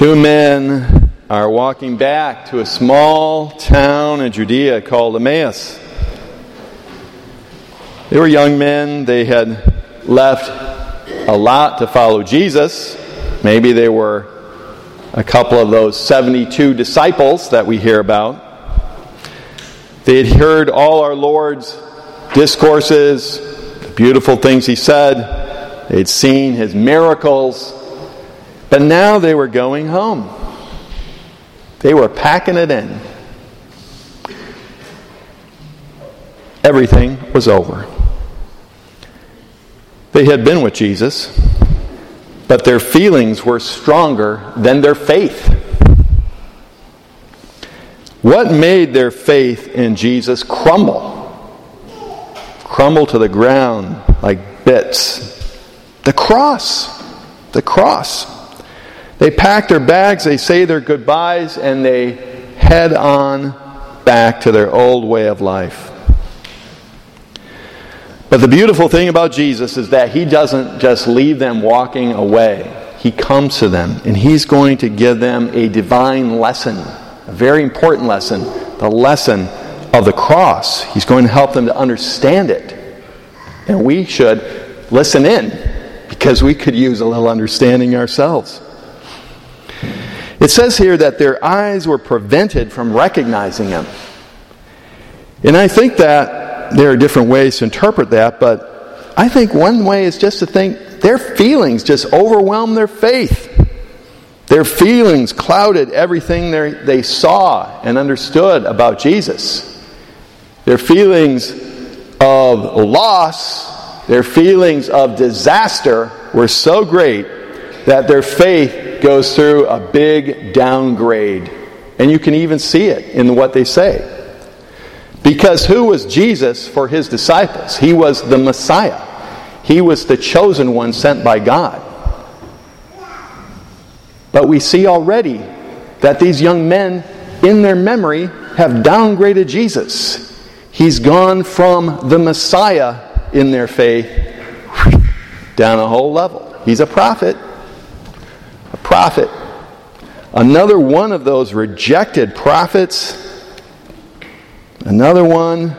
Two men are walking back to a small town in Judea called Emmaus. They were young men. They had left a lot to follow Jesus. Maybe they were a couple of those 72 disciples that we hear about. They had heard all our Lord's discourses, the beautiful things he said. They'd seen his miracles. But now they were going home. They were packing it in. Everything was over. They had been with Jesus, but their feelings were stronger than their faith. What made their faith in Jesus crumble? Crumble to the ground like bits. The cross. The cross. They pack their bags, they say their goodbyes, and they head on back to their old way of life. But the beautiful thing about Jesus is that he doesn't just leave them walking away. He comes to them and he's going to give them a divine lesson, a very important lesson, the lesson of the cross. He's going to help them to understand it. And we should listen in because we could use a little understanding ourselves. It says here that their eyes were prevented from recognizing him. And I think that there are different ways to interpret that, but I think one way is just to think their feelings just overwhelmed their faith. Their feelings clouded everything they saw and understood about Jesus. Their feelings of loss, their feelings of disaster were so great that their faith goes through a big downgrade. And you can even see it in what they say. Because who was Jesus for his disciples? He was the Messiah, he was the chosen one sent by God. But we see already that these young men, in their memory, have downgraded Jesus. He's gone from the Messiah in their faith down a whole level. He's a prophet, prophet. Another one of those rejected prophets. Another one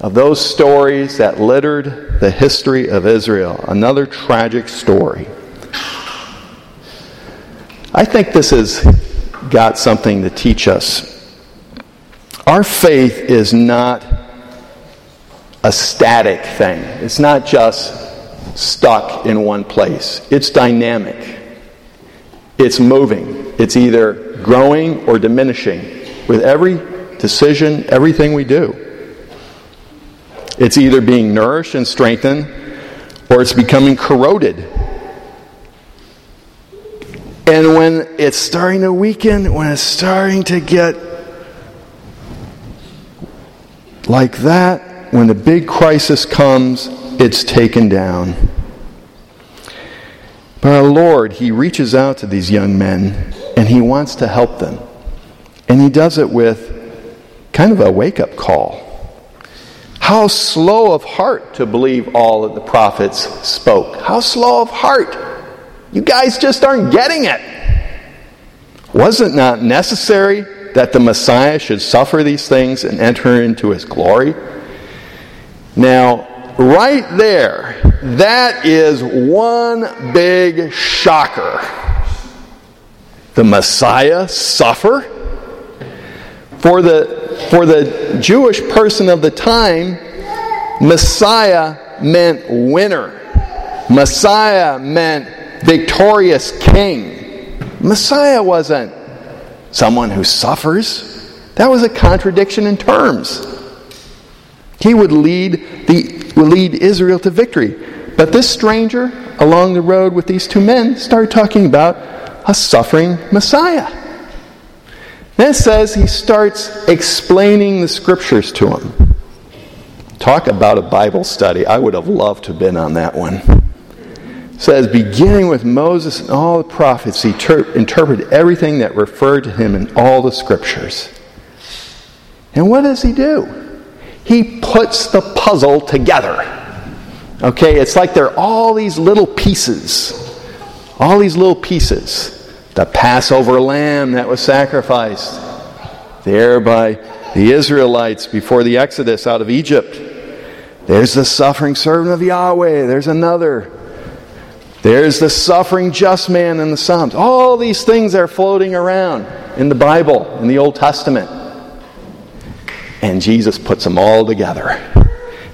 of those stories that littered the history of Israel. Another tragic story. I think this has got something to teach us. Our faith is not a static thing, it's not just stuck in one place, it's dynamic. It's moving. It's either growing or diminishing with every decision, everything we do. It's either being nourished and strengthened or it's becoming corroded. And when it's starting to weaken, when it's starting to get like that, when the big crisis comes, it's taken down. But our Lord, He reaches out to these young men and He wants to help them. And He does it with kind of a wake up call. How slow of heart to believe all that the prophets spoke. How slow of heart. You guys just aren't getting it. Was it not necessary that the Messiah should suffer these things and enter into his glory? Now, right there, that is one big shocker. The Messiah suffer? For the, for the Jewish person of the time, Messiah meant winner. Messiah meant victorious king. Messiah wasn't someone who suffers. That was a contradiction in terms. He would lead the lead Israel to victory. But this stranger along the road with these two men started talking about a suffering Messiah. Then it says he starts explaining the scriptures to him. Talk about a Bible study. I would have loved to have been on that one. It says, beginning with Moses and all the prophets, he ter- interpreted everything that referred to him in all the scriptures. And what does he do? he puts the puzzle together. Okay, it's like there are all these little pieces, all these little pieces the Passover lamb that was sacrificed there by the Israelites before the Exodus out of Egypt. There's the suffering servant of Yahweh. There's another. There's the suffering just man in the Psalms. All these things are floating around in the Bible, in the Old Testament. And Jesus puts them all together.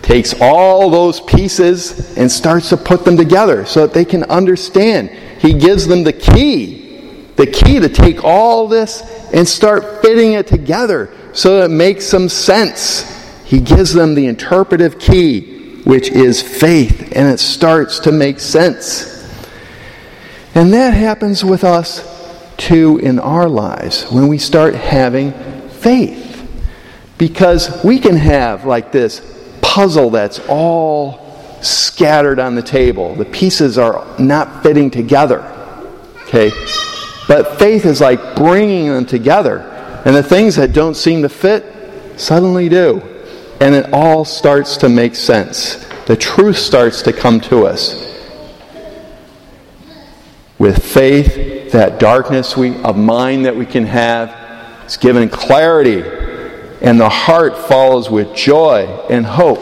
Takes all those pieces and starts to put them together so that they can understand. He gives them the key, the key to take all this and start fitting it together so that it makes some sense. He gives them the interpretive key, which is faith, and it starts to make sense. And that happens with us too in our lives when we start having faith. Because we can have like this puzzle that's all scattered on the table. The pieces are not fitting together. Okay? But faith is like bringing them together. And the things that don't seem to fit suddenly do. And it all starts to make sense. The truth starts to come to us. With faith, that darkness we, of mind that we can have is given clarity, and the heart follows with joy and hope.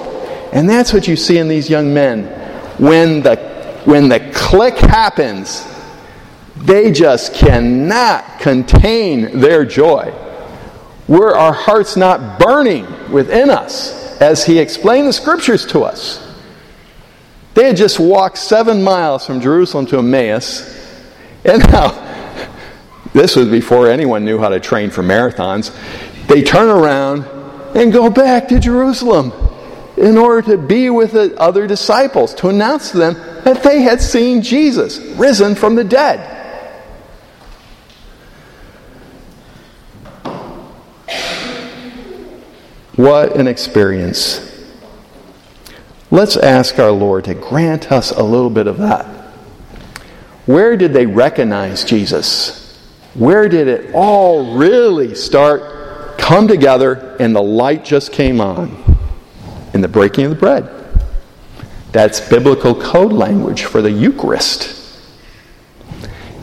And that's what you see in these young men. When the, when the click happens, they just cannot contain their joy. Were our hearts not burning within us as he explained the scriptures to us? They had just walked seven miles from Jerusalem to Emmaus and now, this was before anyone knew how to train for marathons. They turn around and go back to Jerusalem in order to be with the other disciples, to announce to them that they had seen Jesus risen from the dead. What an experience. Let's ask our Lord to grant us a little bit of that. Where did they recognize Jesus? Where did it all really start come together and the light just came on? In the breaking of the bread. That's biblical code language for the Eucharist.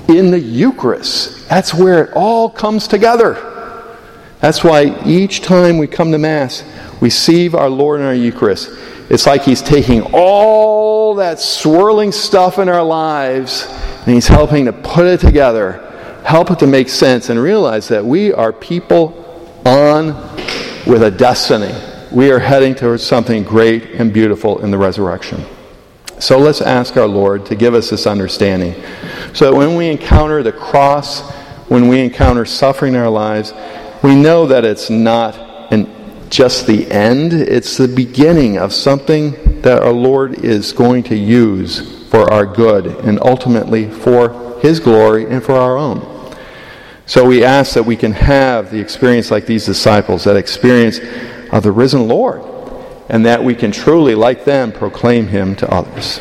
In the Eucharist, that's where it all comes together. That's why each time we come to Mass, we receive our Lord in our Eucharist. It's like He's taking all that swirling stuff in our lives and He's helping to put it together, help it to make sense, and realize that we are people on with a destiny. We are heading towards something great and beautiful in the resurrection. So let's ask our Lord to give us this understanding so that when we encounter the cross, when we encounter suffering in our lives, we know that it's not an, just the end, it's the beginning of something that our Lord is going to use for our good and ultimately for His glory and for our own. So we ask that we can have the experience like these disciples, that experience of the risen Lord, and that we can truly, like them, proclaim Him to others.